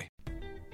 Bye.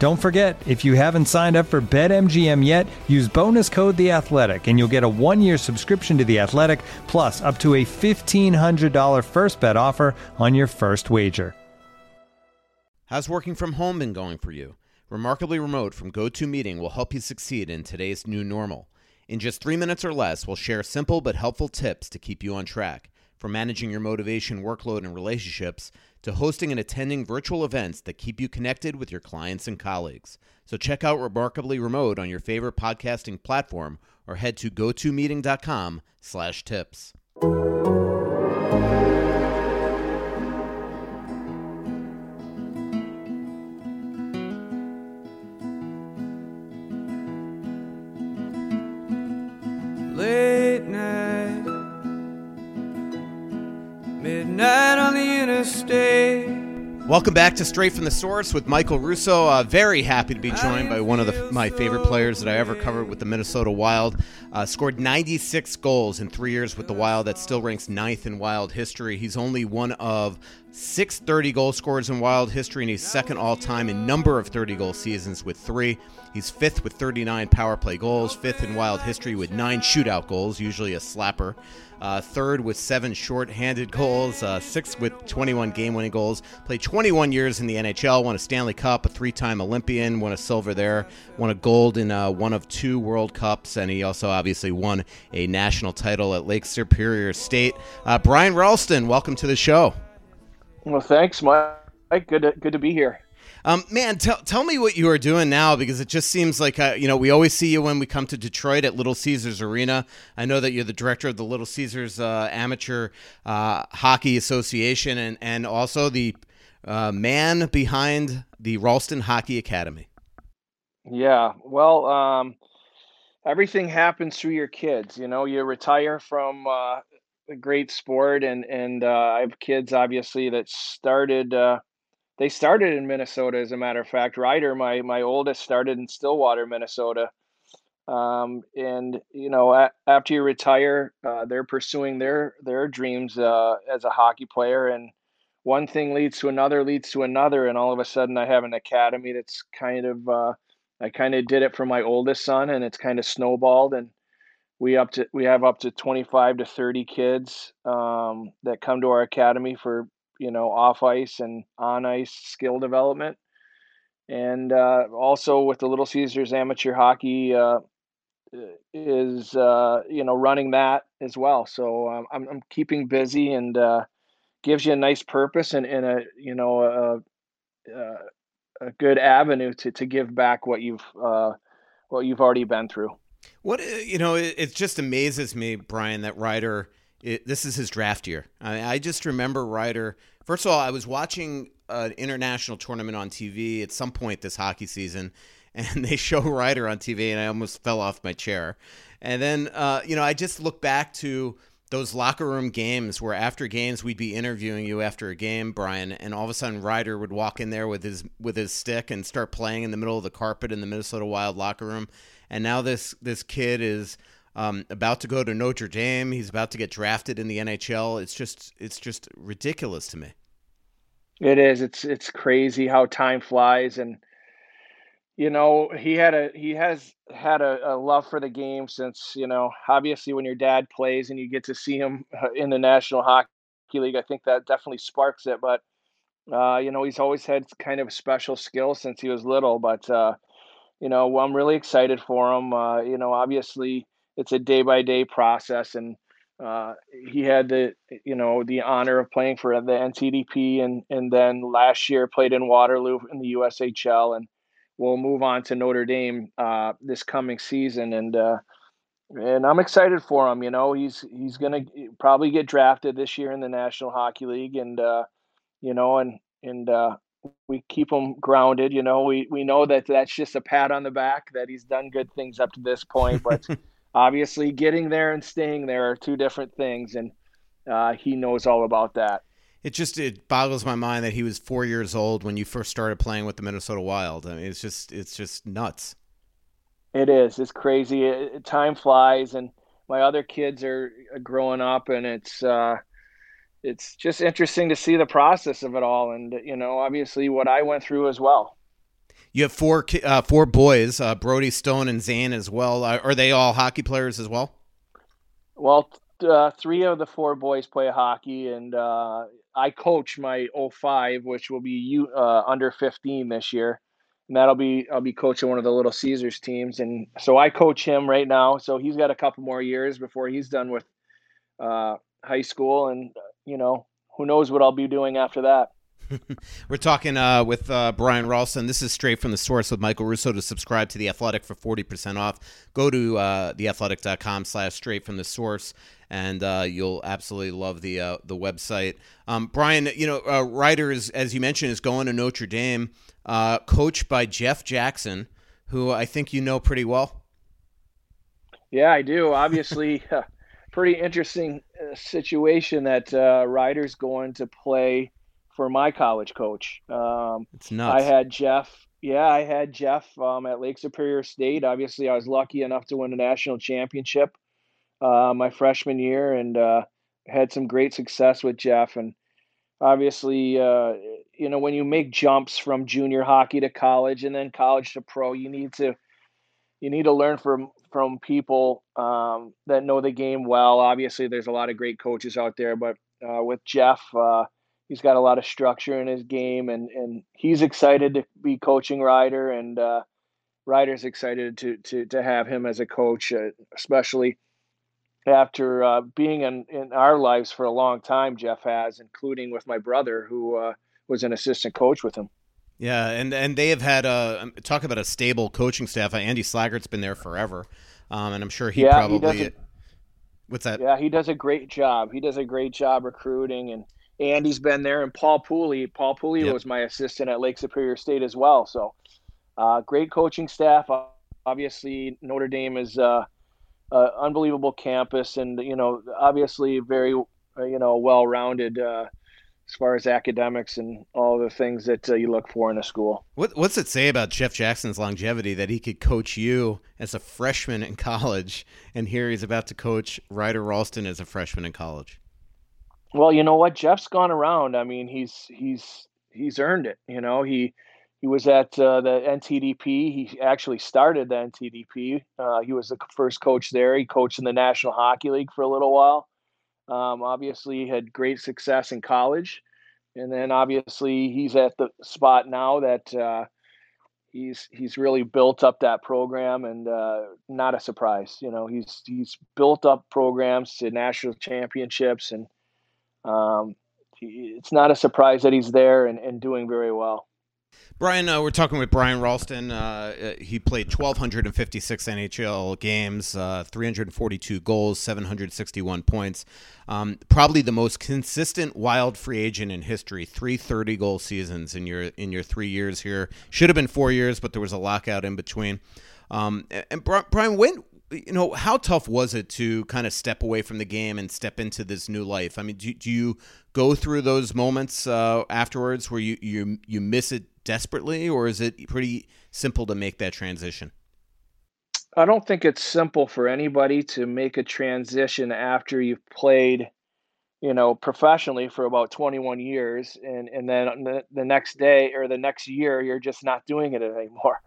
Don't forget, if you haven't signed up for BetMGM yet, use bonus code The Athletic, and you'll get a one-year subscription to The Athletic, plus up to a fifteen hundred dollar first bet offer on your first wager. How's working from home been going for you? Remarkably Remote from GoToMeeting will help you succeed in today's new normal. In just three minutes or less, we'll share simple but helpful tips to keep you on track, from managing your motivation, workload, and relationships to hosting and attending virtual events that keep you connected with your clients and colleagues. So check out Remarkably Remote on your favorite podcasting platform or head to gotomeeting.com slash tips. Welcome back to Straight from the Source with Michael Russo. Uh, very happy to be joined by one of the, my favorite players that I ever covered with the Minnesota Wild. Uh, scored 96 goals in three years with the Wild. That still ranks ninth in Wild history. He's only one of six 30 goal scorers in Wild history, and he's second all time in number of 30 goal seasons with three. He's fifth with 39 power play goals, fifth in Wild history with nine shootout goals, usually a slapper. Uh, third with seven short-handed goals, uh, sixth with 21 game-winning goals. Played 21 years in the NHL, won a Stanley Cup, a three-time Olympian, won a silver there, won a gold in uh, one of two World Cups, and he also obviously won a national title at Lake Superior State. Uh, Brian Rolston, welcome to the show. Well, thanks, Mike. Good to, good to be here. Um, man, tell tell me what you are doing now because it just seems like uh, you know we always see you when we come to Detroit at Little Caesars Arena. I know that you're the director of the Little Caesars uh, Amateur uh, Hockey Association and and also the uh, man behind the Rolston Hockey Academy. Yeah, well, um, everything happens through your kids. You know, you retire from uh, a great sport, and and uh, I have kids obviously that started. They started in Minnesota, as a matter of fact. Ryder, my my oldest, started in Stillwater, Minnesota. Um, and you know, a, after you retire, uh, they're pursuing their their dreams uh, as a hockey player, and one thing leads to another, leads to another, and all of a sudden, I have an academy that's kind of. Uh, I kind of did it for my oldest son, and it's kind of snowballed, and we up to we have up to 25 to 30 kids um, that come to our academy for you know off ice and on ice skill development and uh, also with the little caesars amateur hockey uh, is uh, you know running that as well so um, I'm, I'm keeping busy and uh, gives you a nice purpose and, and a you know a, a, a good avenue to, to give back what you've uh, what you've already been through What uh, you know, it, it just amazes me, Brian, that Ryder. It, this is his draft year. I, I just remember Ryder. First of all, I was watching an international tournament on TV at some point this hockey season, and they show Ryder on TV, and I almost fell off my chair. And then, uh, you know, I just look back to those locker room games where after games we'd be interviewing you after a game, Brian, and all of a sudden Ryder would walk in there with his with his stick and start playing in the middle of the carpet in the Minnesota Wild locker room. And now this this kid is um, about to go to Notre Dame. He's about to get drafted in the NHL. It's just it's just ridiculous to me. It is. It's it's crazy how time flies and you know he had a he has had a, a, love for the game since you know obviously when your dad plays and you get to see him uh, in the national hockey league i think that definitely sparks it but uh, you know he's always had kind of special skill since he was little but uh, you know i'm really excited for him uh, you know obviously it's a day by day process and uh, he had the you know the honor of playing for the ntdp and and then last year played in waterloo in the ushl and we'll move on to Notre Dame uh, this coming season, and uh, and I'm excited for him. You know, he's he's gonna probably get drafted this year in the National Hockey League, and uh, you know, and and uh, we keep him grounded. You know, we we know that that's just a pat on the back that he's done good things up to this point, but obviously getting there and staying there are two different things, and uh, he knows all about that it just it boggles my mind that he was four years old when you first started playing with the Minnesota Wild. I mean, it's just it's just nuts. It is. It's crazy. It, time flies, and my other kids are growing up, and it's uh, it's just interesting to see the process of it all, and you know, obviously what I went through as well. You have four uh, four boys, uh, Brody, Stone, and Zane as well. Uh, are they all hockey players as well? Well, uh, three of the four boys play hockey, and uh, I coach my 05, which will be you uh, under 15 this year, and that'll be I'll be coaching one of the Little Caesars teams, and so I coach him right now. So he's got a couple more years before he's done with high school, and you know who knows what I'll be doing after that. We're talking uh, with uh, Brian Rolston. This is straight from the source with Michael Russo. To subscribe to The Athletic for 40% off, go to uh, theathletic.com slash straight from the source and uh, you'll absolutely love the uh, the website. Um, Brian, you know, uh, Ryder is, as you mentioned, is going to Notre Dame, uh, coached by Jeff Jackson, who I think you know pretty well. Yeah, I do. Obviously, pretty interesting uh, situation that Ryder's going to play for my college coach. Um, it's nuts. I had Jeff. Yeah, I had Jeff um, at Lake Superior State. Obviously, I was lucky enough to win a national championship uh, my freshman year and uh, had some great success with Jeff. And obviously, uh, you know, when you make jumps from junior hockey to college and then college to pro, you need to you need to learn from from people um, that know the game well. Obviously, there's a lot of great coaches out there, but uh, with Jeff, uh, he's got a lot of structure in his game, and and he's excited to be coaching Ryder, and uh, Ryder's excited to to to have him as a coach, uh, especially after uh, being in, in our lives for a long time, Jeff has, including with my brother, who uh, was an assistant coach with him. Yeah, and and they have had a um, talk about a stable coaching staff. Andy Slaggert's been there forever, um, and I'm sure he yeah, probably. He a, what's that? Yeah, he does a great job. He does a great job recruiting, and Andy's been there, and Paul Pooley. Paul Pooley yep. was my assistant at Lake Superior State as well. So, uh, great coaching staff. Obviously, Notre Dame is uh, uh, unbelievable campus, and you know, obviously very uh, you know well-rounded uh, as far as academics and all the things that uh, you look for in a school. What, what's it say about Jeff Jackson's longevity that he could coach you as a freshman in college, and here he's about to coach Ryder Rolston as a freshman in college? Well, you know what, Jeff's gone around. I mean, he's he's he's earned it. You know, he he was at uh, the NTDP. He actually started the NTDP. Uh, he was the first coach there. He coached in the National Hockey League for a little while. Um, obviously, had great success in college, and then obviously he's at the spot now that uh, he's he's really built up that program, and uh, not a surprise. You know, he's he's built up programs to national championships, and um, it's not a surprise that he's there and, and doing very well. Brian, uh, we're talking with Brian Rolston. Uh, uh he played 1,256 NHL games, uh, 342 goals, 761 points. Um, probably the most consistent wild free agent in history. Three 30 goal seasons in your in your three years here. Should have been four years, but there was a lockout in between. Um, and Brian, when you know, how tough was it to kind of step away from the game and step into this new life? I mean, do, do you go through those moments uh, afterwards where you, you you miss it desperately, or is it pretty simple to make that transition? I don't think it's simple for anybody to make a transition after you've played, you know, professionally for about 21 years, and and then the, the next day or the next year you're just not doing it anymore.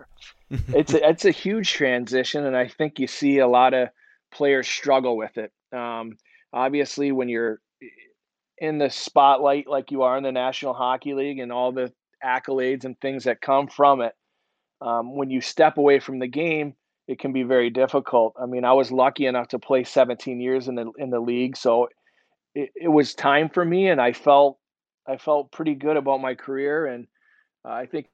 it's a, it's a huge transition, and I think you see a lot of players struggle with it. Um, obviously, when you're in the spotlight like you are in the National Hockey League and all the accolades and things that come from it, um, when you step away from the game it can be very difficult. I mean, I was lucky enough to play 17 years in the in the league, so it, it was time for me, and I felt I felt pretty good about my career, and uh, I think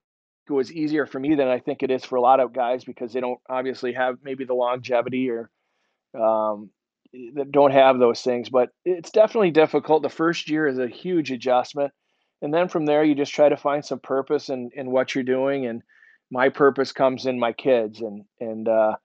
it was easier for me than I think it is for a lot of guys because they don't obviously have maybe the longevity or um, that don't have those things. But it's definitely difficult. The first year is a huge adjustment, and then from there you just try to find some purpose in in what you're doing and my purpose comes in my kids and and uh,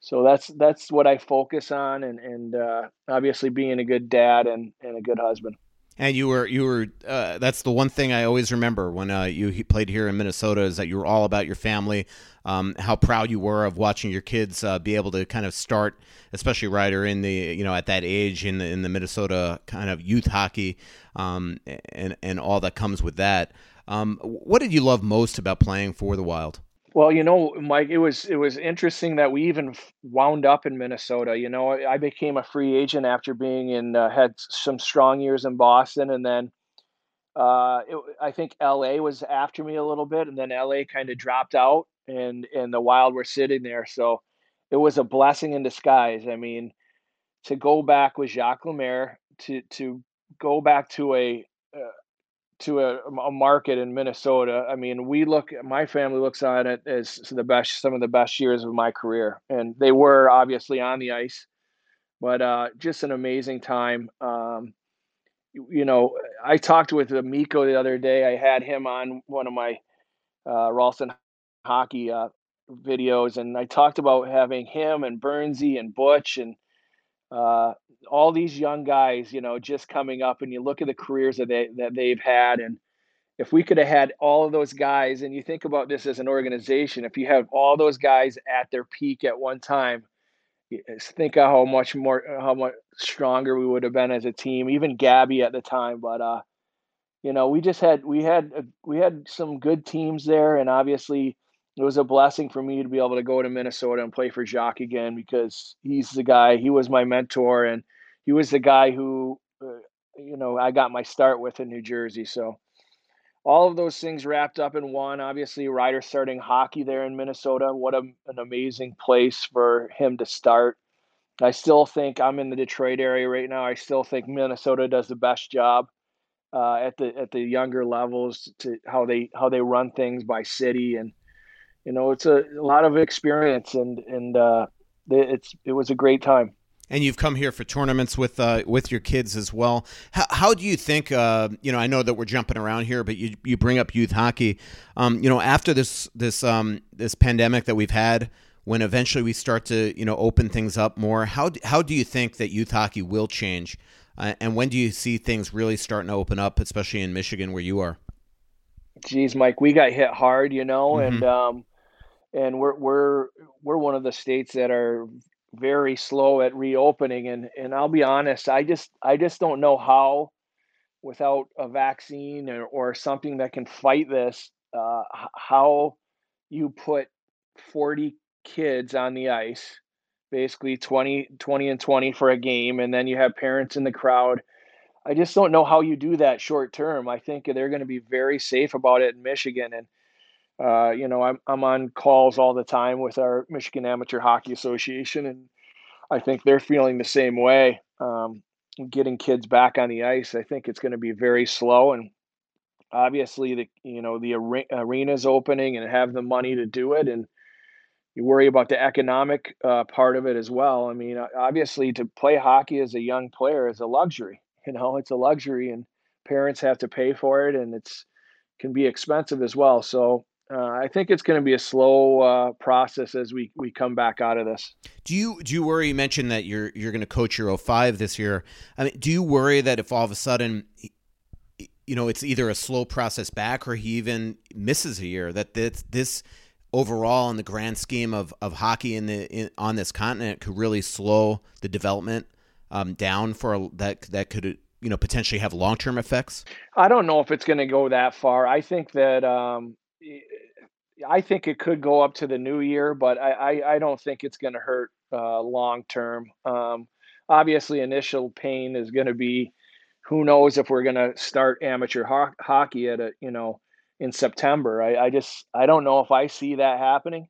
so that's that's what I focus on and and uh, obviously being a good dad and, and a good husband. And you were you were uh, that's the one thing I always remember when uh, you played here in Minnesota is that you were all about your family. Um, how proud you were of watching your kids uh, be able to kind of start, especially Ryder in the you know at that age in the in the Minnesota kind of youth hockey, um, and and all that comes with that. Um, what did you love most about playing for the Wild? Well, you know, Mike, it was it was interesting that we even wound up in Minnesota. You know, I became a free agent after being in uh, had some strong years in Boston, and then uh, it, I think L.A. was after me a little bit, and then L.A. kind of dropped out, and and the Wild were sitting there. So it was a blessing in disguise. I mean, to go back with Jacques Lemaire, to to go back to a uh, to a, a market in Minnesota. I mean, we look, my family looks on it as the best, some of the best years of my career, and they were obviously on the ice, but uh, just an amazing time. Um, you, you, know, I talked with Mikko the other day. I had him on one of my uh, Rolston hockey uh, videos, and I talked about having him and Bernsey and Butch and uh, all these young guys, you know, just coming up, and you look at the careers that they that they've had, and if we could have had all of those guys, and you think about this as an organization, if you have all those guys at their peak at one time, think of how much more, how much stronger we would have been as a team. Even Gabby at the time, but uh, you know, we just had we had we had some good teams there, and obviously it was a blessing for me to be able to go to Minnesota and play for Jacques again because he's the guy. He was my mentor, and he was the guy who, uh, you know, I got my start with in New Jersey. So all of those things wrapped up in one. Obviously, Ryder starting hockey there in Minnesota. What a, an amazing place for him to start. I still think I'm in the Detroit area right now. I still think Minnesota does the best job uh, at the at the younger levels to how they how they run things by city and you know, it's a, a lot of experience and and uh, it's it was a great time. And you've come here for tournaments with uh, with your kids as well. How, how do you think? Uh, you know, I know that we're jumping around here, but you you bring up youth hockey. Um, you know, after this this um, this pandemic that we've had, when eventually we start to you know open things up more, how how do you think that youth hockey will change? Uh, and when do you see things really starting to open up, especially in Michigan where you are? Geez, Mike, we got hit hard, you know, mm-hmm. and um, and we're we're we're one of the states that are very slow at reopening and and I'll be honest I just I just don't know how without a vaccine or, or something that can fight this uh, how you put 40 kids on the ice basically 20 20 and 20 for a game and then you have parents in the crowd. I just don't know how you do that short term. I think they're going to be very safe about it in Michigan and uh, you know, I'm I'm on calls all the time with our Michigan Amateur Hockey Association, and I think they're feeling the same way. Um, getting kids back on the ice, I think it's going to be very slow, and obviously the you know the arena's opening and have the money to do it, and you worry about the economic uh, part of it as well. I mean, obviously to play hockey as a young player is a luxury. You know, it's a luxury, and parents have to pay for it, and it's can be expensive as well. So uh, I think it's going to be a slow uh, process as we, we come back out of this. Do you do you worry? You mentioned that you're you're going to coach your 05 this year. I mean, do you worry that if all of a sudden, you know, it's either a slow process back or he even misses a year, that this, this overall in the grand scheme of, of hockey in the in, on this continent could really slow the development um, down for a, that that could you know potentially have long term effects? I don't know if it's going to go that far. I think that um, I think it could go up to the new year, but I, I, I don't think it's going to hurt uh, long term. Um, obviously, initial pain is going to be who knows if we're going to start amateur ho- hockey at a you know in September. I, I just I don't know if I see that happening,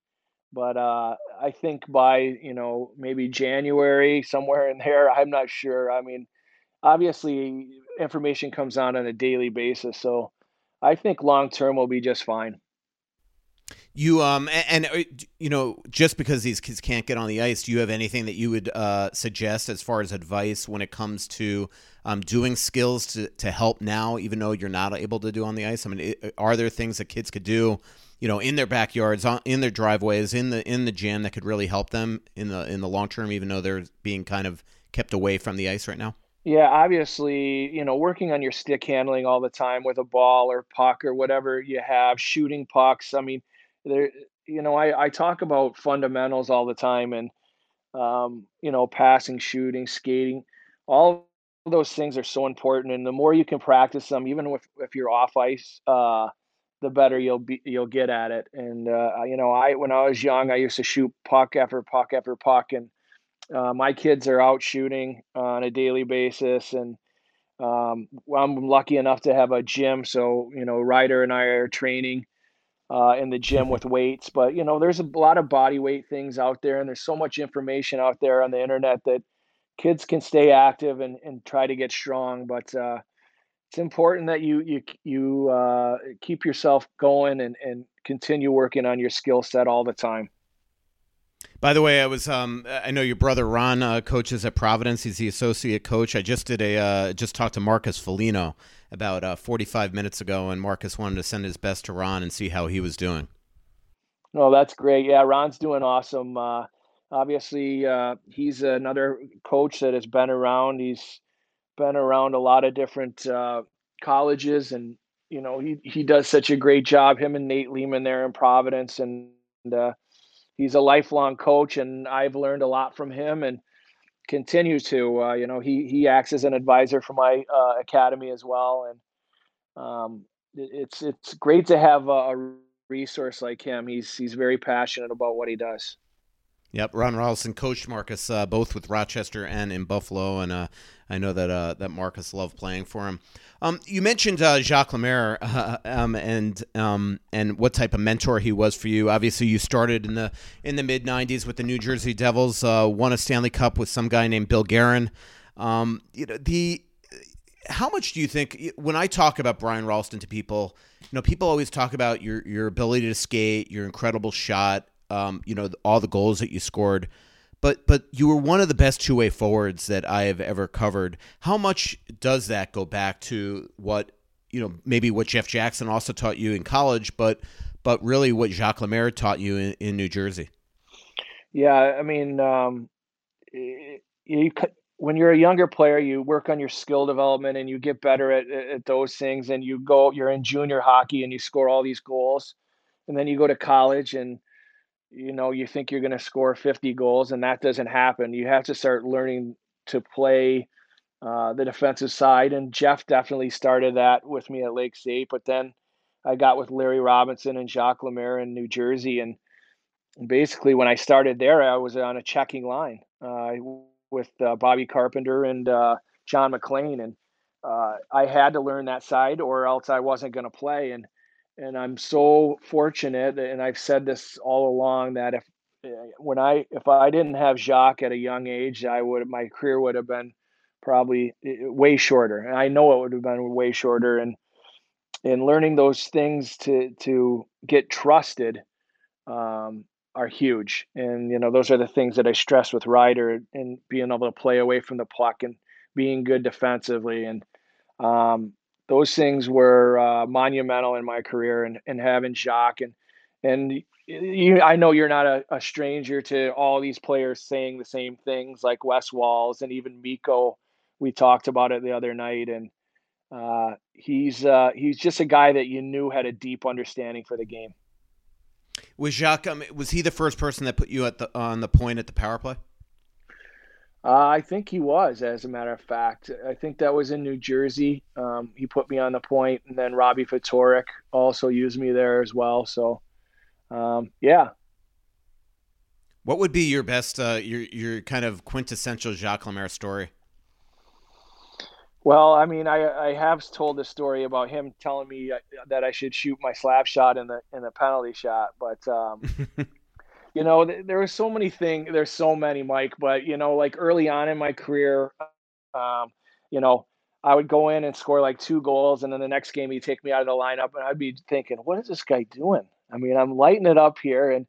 but uh, I think by you know maybe January somewhere in there. I'm not sure. I mean, obviously information comes on on a daily basis, so I think long term will be just fine. You um and, and, uh, you know just because these kids can't get on the ice, do you have anything that you would uh, suggest as far as advice when it comes to um, doing skills to to help now, even though you're not able to do on the ice? I mean, it, are there things that kids could do, you know, in their backyards, on, in their driveways, in the in the gym that could really help them in the in the long term, even though they're being kind of kept away from the ice right now? Yeah, obviously, you know, working on your stick handling all the time with a ball or puck or whatever you have, shooting pucks. I mean there you know I, I talk about fundamentals all the time and um, you know passing shooting skating all those things are so important and the more you can practice them even if, if you're off ice uh, the better you'll be you'll get at it and uh, you know i when i was young i used to shoot puck after puck after puck and uh, my kids are out shooting on a daily basis and um, i'm lucky enough to have a gym so you know ryder and i are training uh, in the gym with weights. But you know, there's a lot of body weight things out there, and there's so much information out there on the internet that kids can stay active and, and try to get strong. But uh, it's important that you you you uh, keep yourself going and and continue working on your skill set all the time. By the way, I was um, I know your brother Ron uh, coaches at Providence. He's the associate coach. I just did a uh, just talked to Marcus Foligno about uh, 45 minutes ago, and Marcus wanted to send his best to Ron and see how he was doing. Oh, that's great. Yeah, Ron's doing awesome. Uh, obviously, uh, he's another coach that has been around. He's been around a lot of different uh, colleges, and you know he he does such a great job. Him and Nate Leaman there in Providence, and uh, he's a lifelong coach, and I've learned a lot from him. And continue to. Uh, you know, he he acts as an advisor for my uh, academy as well, and um, it, it's it's great to have a, a, resource like him. He's he's very passionate about what he does. Yep, Ron Rolston coached Marcus uh, both with Rochester and in Buffalo, and uh, I know that uh, that Marcus loved playing for him. Um, you mentioned uh, Jacques Lemaire um, and um, and what type of mentor he was for you. Obviously, you started in the in the mid '90s with the New Jersey Devils, uh, won a Stanley Cup with some guy named Bill Guerin. Um, you know the how much do you think when I talk about Brian Rolston to people, you know, people always talk about your your ability to skate, your incredible shot, um, you know, all the goals that you scored. But but you were one of the best two way forwards that I have ever covered. How much does that go back to what you know maybe what Jeff Jackson also taught you in college, but but really what Jacques Lemaire taught you in, in New Jersey? Yeah, I mean, um, you when you're a younger player, you work on your skill development and you get better at, at those things. And you go, you're in junior hockey and you score all these goals, and then you go to college and you know you think you're going to score 50 goals and that doesn't happen. You have to start learning to play uh, the defensive side and jeff definitely started that with me at lake state but then i got with larry robinson and jacques lemaire in new jersey and basically when i started there i was on a checking line uh, with uh, bobby carpenter and uh, john maclean and uh, i had to learn that side or else i wasn't going to play and and I'm so fortunate, and I've said this all along that if eh, when I if I didn't have Jacques at a young age, I would my career would have been probably eh, eh, way shorter. And I know it would have been way shorter. And and learning those things to to get trusted um, are huge. And you know those are the things that I stress with Ryder and being able to play away from the puck and being good defensively and um, those things were uh, monumental in my career and, and having Jacques and and you, I know you're not a, a, stranger to all these players saying the same things, like Wes Walz and even Mikko. We talked about it the other night, and uh, he's uh, he's just a guy that you knew had a deep understanding for the game. Was Jacques? Um, was he the first person that put you at the on the point at the power play? Uh, I think he was, as a matter of fact. I think that was in New Jersey. Um, he put me on the point, and then Robbie Ftorek also used me there as well. So um, yeah. What would be your best, uh, your your kind of quintessential Jacques Lemaire story? Well, I mean, I I have told the story about him telling me uh, that I should shoot my slap shot in the in the penalty shot, but um, you know, there were so many things. There's so many, Mike. But you know, like early on in my career, um, you know, I would go in and score like two goals, and then the next game he'd take me out of the lineup, and I'd be thinking, what is this guy doing? I mean, I'm lighting it up here, and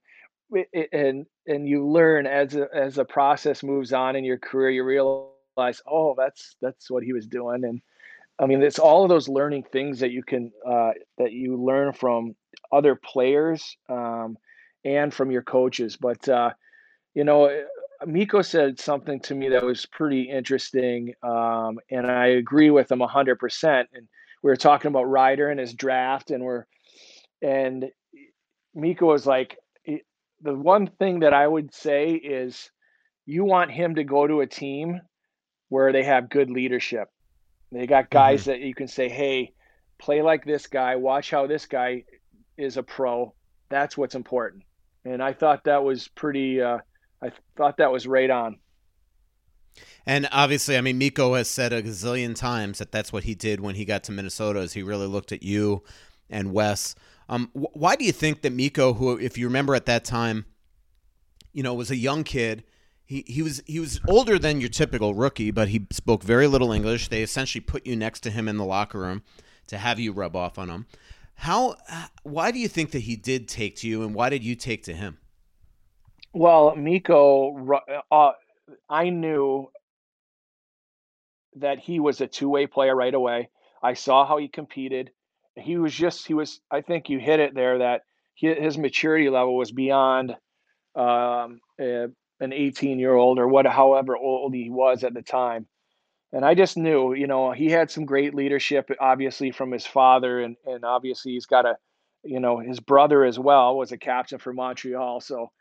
and and you learn as a, as the process moves on in your career, you realize, oh, that's that's what he was doing, and I mean, it's all of those learning things that you can uh, that you learn from other players um, and from your coaches. But uh, you know, Mikko said something to me that was pretty interesting, um, and I agree with him hundred percent. And we were talking about Ryder and his draft, and we're and Mikko was like, the one thing that I would say is you want him to go to a team where they have good leadership. They got guys mm-hmm. that you can say, hey, play like this guy, watch how this guy is a pro. That's what's important. And I thought that was pretty, uh, I thought that was right on. And obviously, I mean, Mikko has said a gazillion times that that's what he did when he got to Minnesota. Is he really looked at you and Wes um, wh- why do you think that Mikko, who, if you remember at that time, you know, was a young kid, he, he was he was older than your typical rookie, but he spoke very little English. They essentially put you next to him in the locker room to have you rub off on him. How? Why do you think that he did take to you, and why did you take to him? Well, Mikko, uh, I knew that he was a two-way player right away. I saw how he competed he was just he was I think you hit it there that his maturity level was beyond um, an 18 year old or what however old he was at the time and I just knew you know he had some great leadership obviously from his father and and obviously he's got a you know his brother as well was a captain for Montreal so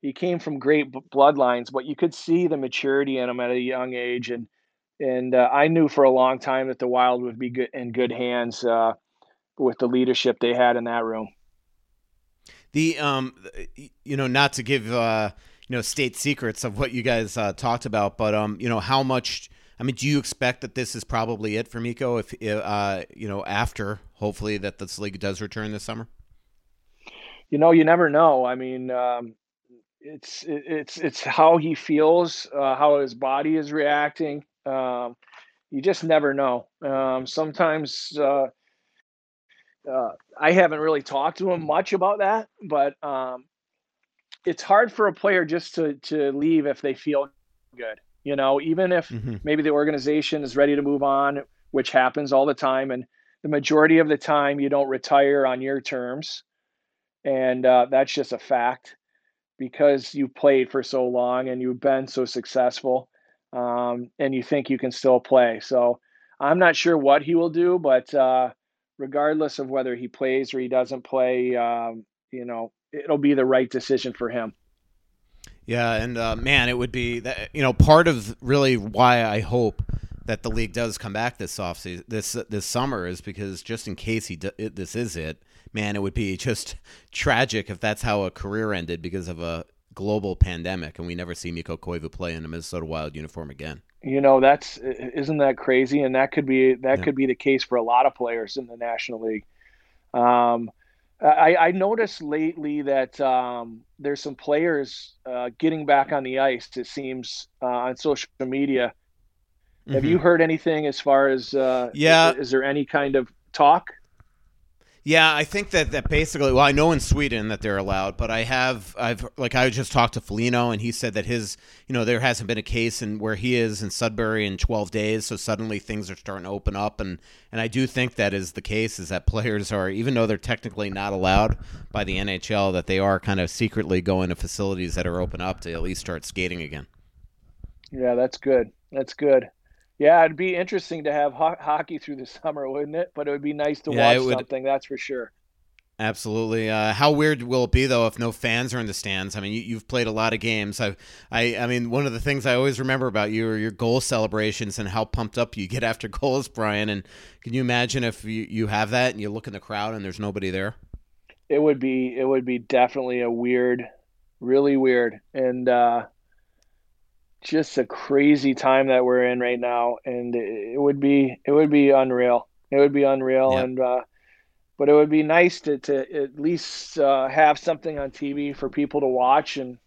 he came from great bloodlines but you could see the maturity in him at a young age and and uh, I knew for a long time that the Wild would be good in good hands. Uh, with the leadership they had in that room. The um, you know, not to give uh, you know, state secrets of what you guys uh, talked about, but um, you know, how much. I mean, do you expect that this is probably it for Mikko? If uh, you know, after hopefully that this league does return this summer. You know, you never know. I mean, um, it's it's it's how he feels, uh, how his body is reacting. Um, you just never know. Um, sometimes uh, uh, I haven't really talked to him much about that, but um, it's hard for a player just to to leave if they feel good. You know, even if mm-hmm. maybe the organization is ready to move on, which happens all the time, and the majority of the time you don't retire on your terms, and uh, that's just a fact because you played for so long and you've been so successful, um, and you think you can still play. So I'm not sure what he will do, but uh, regardless of whether he plays or he doesn't play, um, you know, it'll be the right decision for him. Yeah, and uh, man, it would be that you know part of really why I hope that the league does come back this offseason, this this summer is because just in case he it, this is it, man, it would be just tragic if that's how a career ended because of a global pandemic and we never see Mikko Koivu play in a Minnesota Wild uniform again. You know that's isn't that crazy? And that could be that yeah. could be the case for a lot of players in the national league. Um, I, I, noticed lately that um, there's some players uh, getting back on the ice it seems uh, on social media mm-hmm. have you mm-hmm. heard anything as far as uh, yeah is, is there any kind of talk Yeah, I think that, that basically. Well, I know in Sweden that they're allowed, but I have I've like I just talked to Foligno and he said that his you know there hasn't been a case in where he is in Sudbury in 12 days, so suddenly things are starting to open up, and and I do think that is the case is that players are even though they're technically not allowed by the NHL that they are kind of secretly going to facilities that are open up to at least start skating again. Yeah, that's good. That's good. Yeah, it'd be interesting to have ho- hockey through the summer, wouldn't it? But it would be nice to Yeah, watch would. something. That's for sure. Absolutely. Uh, how weird will it be though if no fans are in the stands? I mean, you, you've played a lot of games. I, I, I mean, one of the things I always remember about you are your goal celebrations and how pumped up you get after goals, Brian. And can you imagine if you, you have that and you look in the crowd and there's nobody there? It would be. It would be definitely a weird, really weird, and uh, just a crazy time that we're in right now. And it, would be. It would be unreal. It would be unreal. Yeah. And uh, but it would be nice to to at least uh, have something on TV for people to watch and.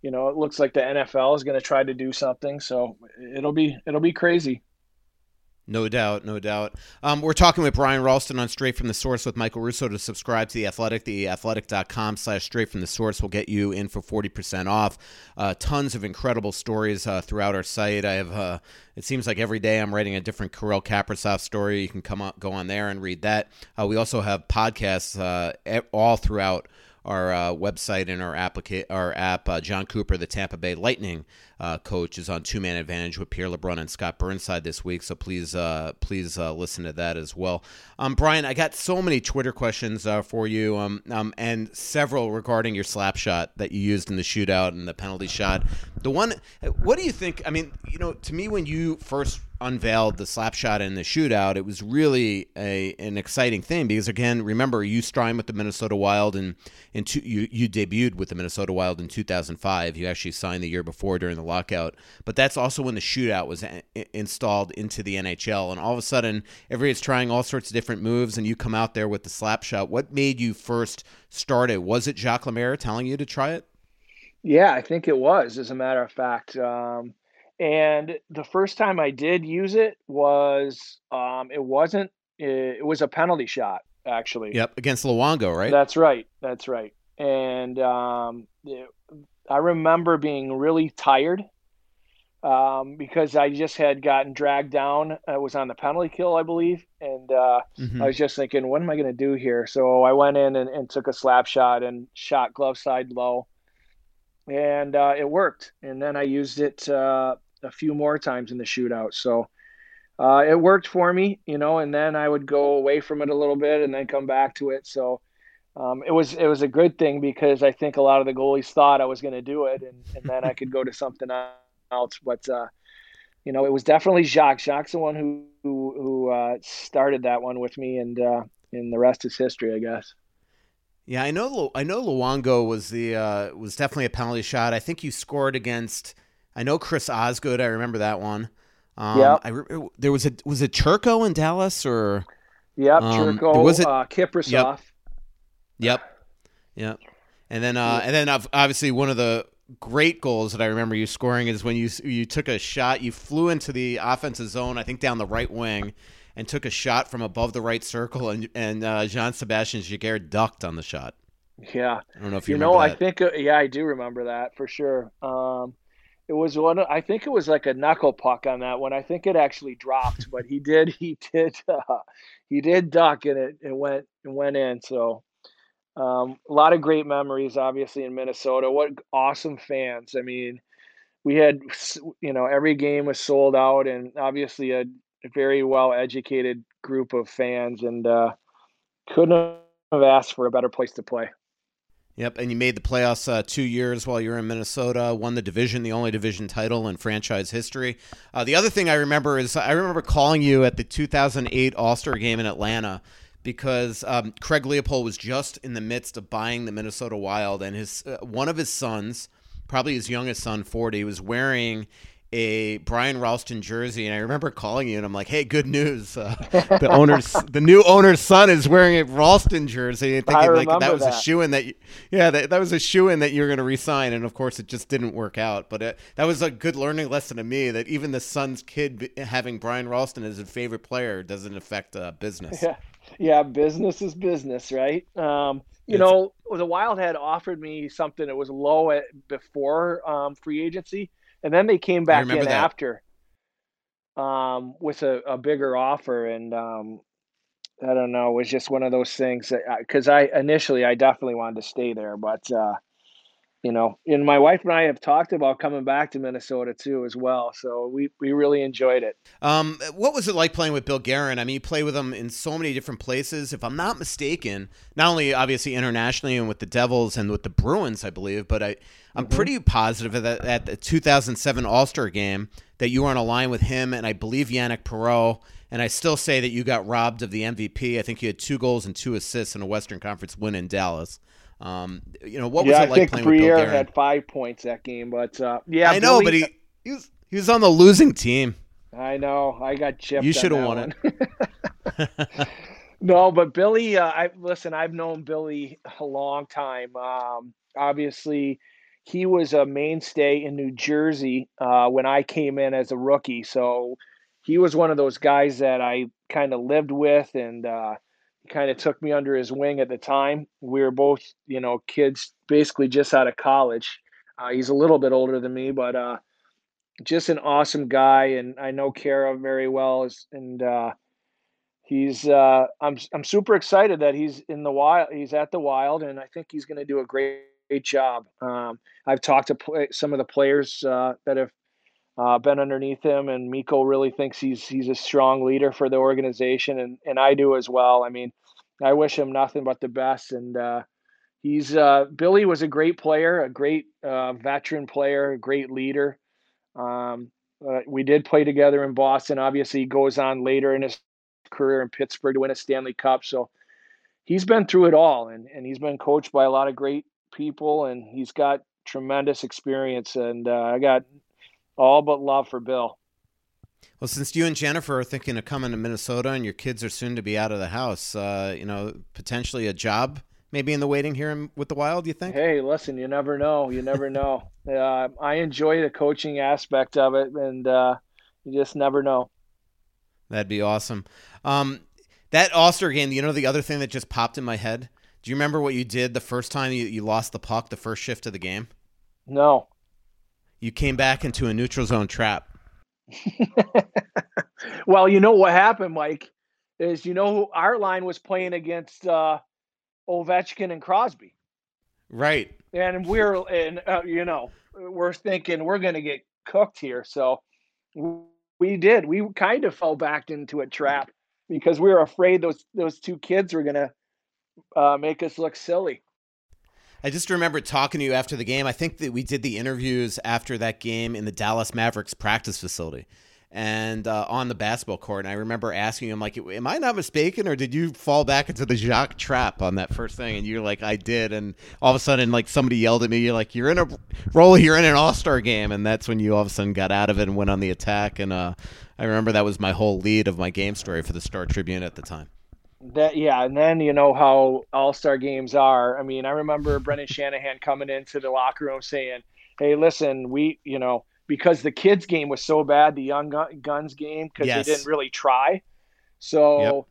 You know, it looks like the NFL is going to try to do something, so it'll be it'll be crazy. No doubt, no doubt. Um, we're talking with Brian Rolston on Straight from the Source with Michael Russo to subscribe to The Athletic. TheAthletic.com slash Straight from the Source will get you in for 40% off. Uh, tons of incredible stories uh, throughout our site. I have, uh, it seems like every day I'm writing a different Kirill Kaprizov story. You can come on, go on there and read that. Uh, we also have podcasts uh, all throughout our uh, website and our applica- our app. Uh, Jon Cooper, the Tampa Bay Lightning uh, coach, is on Two Man Advantage with Pierre LeBrun and Scott Burnside this week. So please, uh, please uh, listen to that as well. Um, Brian, I got so many Twitter questions uh, for you, um, um, and several regarding your slap shot that you used in the shootout and the penalty shot. The one, what do you think? I mean, you know, to me, when you first unveiled the slap shot in the shootout, it was really a an exciting thing because again, remember you started with the Minnesota Wild and in two, you you debuted with the Minnesota Wild in 2005. You actually signed the year before during the lockout, but that's also when the shootout was a- installed into the NHL. And all of a sudden, everybody's trying all sorts of different moves, and you come out there with the slap shot. What made you first start it? Was it Jacques Lemaire telling you to try it? Yeah, I think it was, as a matter of fact. Um, and the first time I did use it was um, it wasn't it, was a penalty shot actually. Yep, against Luongo, right? That's right. That's right. And um, it- I remember being really tired um, because I just had gotten dragged down. I was on the penalty kill, I believe, and uh, Mhm. I was just thinking, what am I going to do here? So I went in and, and took a slap shot and shot glove side low, and uh, it worked. And then I used it uh, a few more times in the shootout. So uh, it worked for me, you know. And then I would go away from it a little bit and then come back to it. So um, it was it was a good thing because I think a lot of the goalies thought I was going to do it, and, and then I could go to something else. But uh, you know, it was definitely Jacques. Jacques the one who who, who uh, started that one with me, and uh, and the rest is history, I guess. Yeah, I know. I know Luongo was the uh, was definitely a penalty shot. I think you scored against. I know Chris Osgood. I remember that one. Um, Yep. I re- there was a was it Turco in Dallas or Yep, Um, Churko, was it- uh, Kiprusoff. Yep. Yep. And then uh, and then obviously one of the great goals that I remember you scoring is when you you took a shot, you flew into the offensive zone, I think down the right wing, and took a shot from above the right circle, and and uh, Jean Sebastien Giguere ducked on the shot. Yeah, I don't know if you, you remember know, I think uh, yeah, I do remember that for sure. Um, it was one. I think it was like a knuckle puck on that one. I think it actually dropped, but he did. He did. Uh, he did duck, and it, it went it went in. So um, a lot of great memories, obviously in Minnesota. What awesome fans! I mean, we had you know every game was sold out, and obviously a very well educated group of fans, and uh, couldn't have asked for a better place to play. Yep, and you made the playoffs uh, two years while you were in Minnesota. Won the division, the only division title in franchise history. Uh, the other thing I remember is I remember calling you at the 2008 All Star Game in Atlanta because um, Craig Leopold was just in the midst of buying the Minnesota Wild, and his uh, one of his sons, probably his youngest son, 40, was wearing a Brian Rolston jersey, and I remember calling you, and I'm like, "Hey, good news! Uh, the owner's, the new owner's son is wearing a Rolston jersey." And I thinking like that was a that. shoe in that, you, yeah, that, that was a shoe in that you were going to resign, and of course, it just didn't work out. But it, that was a good learning lesson to me that even the son's kid having Brian Rolston as a favorite player doesn't affect uh, business. Yeah. yeah, business is business, right? Um, you it's, know, the Wild had offered me something that was low at before um, free agency, and then they came back in that. after um, with a, a, bigger offer, and um, I don't know, it was just one of those things that because I, I, initially I definitely wanted to stay there, but uh, you know, and my wife and I have talked about coming back to Minnesota too as well. So we we really enjoyed it. Um, what was it like playing with Bill Guerin? I mean, you play with him in so many different places. If I'm not mistaken, not only obviously internationally and with the Devils and with the Bruins, I believe, but I I'm mm-hmm. pretty positive that at the 2007 All Star game that you were on a line with him and I believe Yannick Perreault. And I still say that you got robbed of the MVP. I think you had two goals and two assists in a Western Conference win in Dallas. Um, you know, what was yeah, it like I think playing Briere with Bill had five points that game, but uh, yeah, I know, Billy, but he he was he was on the losing team. I know. I got chipped. You should have won it. no, but Billy, uh, I listen. I've known Billy a long time. Um, obviously, he was a mainstay in New Jersey uh, when I came in as a rookie. So he was one of those guys that I kind of lived with and uh, kind of took me under his wing at the time. We were both, you know, kids basically just out of college. Uh, he's a little bit older than me, but uh, just an awesome guy. And I know Kara very well. And uh, he's, uh, I'm, I'm super excited that he's in the wild. He's at the wild, and I think he's going to do a great, great job. Um, I've talked to some of the players uh, that have uh, been underneath him, and Mikko really thinks he's he's a strong leader for the organization, and and I do as well. I mean, I wish him nothing but the best, and uh, he's uh, Billy was a great player, a great uh, veteran player, a great leader. Um, uh, we did play together in Boston. Obviously, he goes on later in his career in Pittsburgh to win a Stanley Cup. So he's been through it all, and and he's been coached by a lot of great people, and he's got tremendous experience. And uh, I got all but love for Bill. Well, since you and Jennifer are thinking of coming to Minnesota and your kids are soon to be out of the house, uh, you know, potentially a job maybe in the waiting here in, with the Wild, you think? Hey, listen, you never know. You never know. uh, I enjoy the coaching aspect of it, and uh, you just never know. That'd be awesome. Um, that All Star game, you know, the other thing that just popped in my head? Do you remember what you did the first time you, you lost the puck, the first shift of the game? No you came back into a neutral zone trap. well, you know what happened, Mike, is you know our line was playing against uh, Ovechkin and Crosby. Right. And we're and uh, you know we're thinking we're going to get cooked here, so we did. We kind of fell back into a trap because we were afraid those those two kids were going to uh, make us look silly. I just remember talking to you after the game. I think that we did the interviews after that game in the Dallas Mavericks practice facility and uh, on the basketball court. And I remember asking him, like, "Am I not mistaken, or did you fall back into the Jacques trap on that first thing?" And you're like, "I did." And all of a sudden, like somebody yelled at me, "You're like, you're in a role, you're in an All Star game," and that's when you all of a sudden got out of it and went on the attack. And uh, I remember that was my whole lead of my game story for the Star Tribune at the time that yeah, and then you know how All Star games are. I mean, I remember Brendan Shanahan coming into the locker room saying, "Hey, listen, we you know because the kids game was so bad, the young guns game because yes. they didn't really try. So." Yep.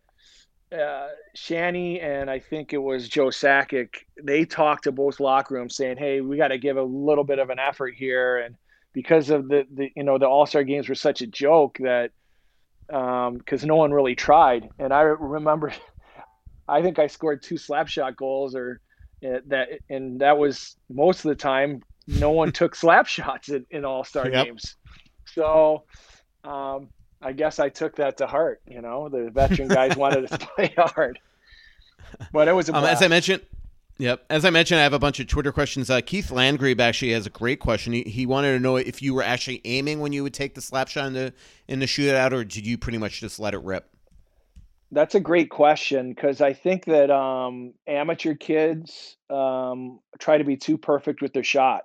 Uh, Shanny and I think it was Joe Sakic, they talked to both locker rooms saying, "Hey, we got to give a little bit of an effort here," and because of the, the you know the All Star games were such a joke that because um, no one really tried. And I remember, I think I scored two slap shot goals, or uh, that, and that was most of the time. No one took slap shots in, in All Star yep. games, so um, I guess I took that to heart. You know, the veteran guys wanted to play hard, but it was um, as I mentioned. Yep. As I mentioned, I have a bunch of Twitter questions. Uh, Keith Landgrebe actually has a great question. He, he wanted to know if you were actually aiming when you would take the slap shot in the in the shootout, or did you pretty much just let it rip? That's a great question because I think that um, amateur kids um, try to be too perfect with their shot.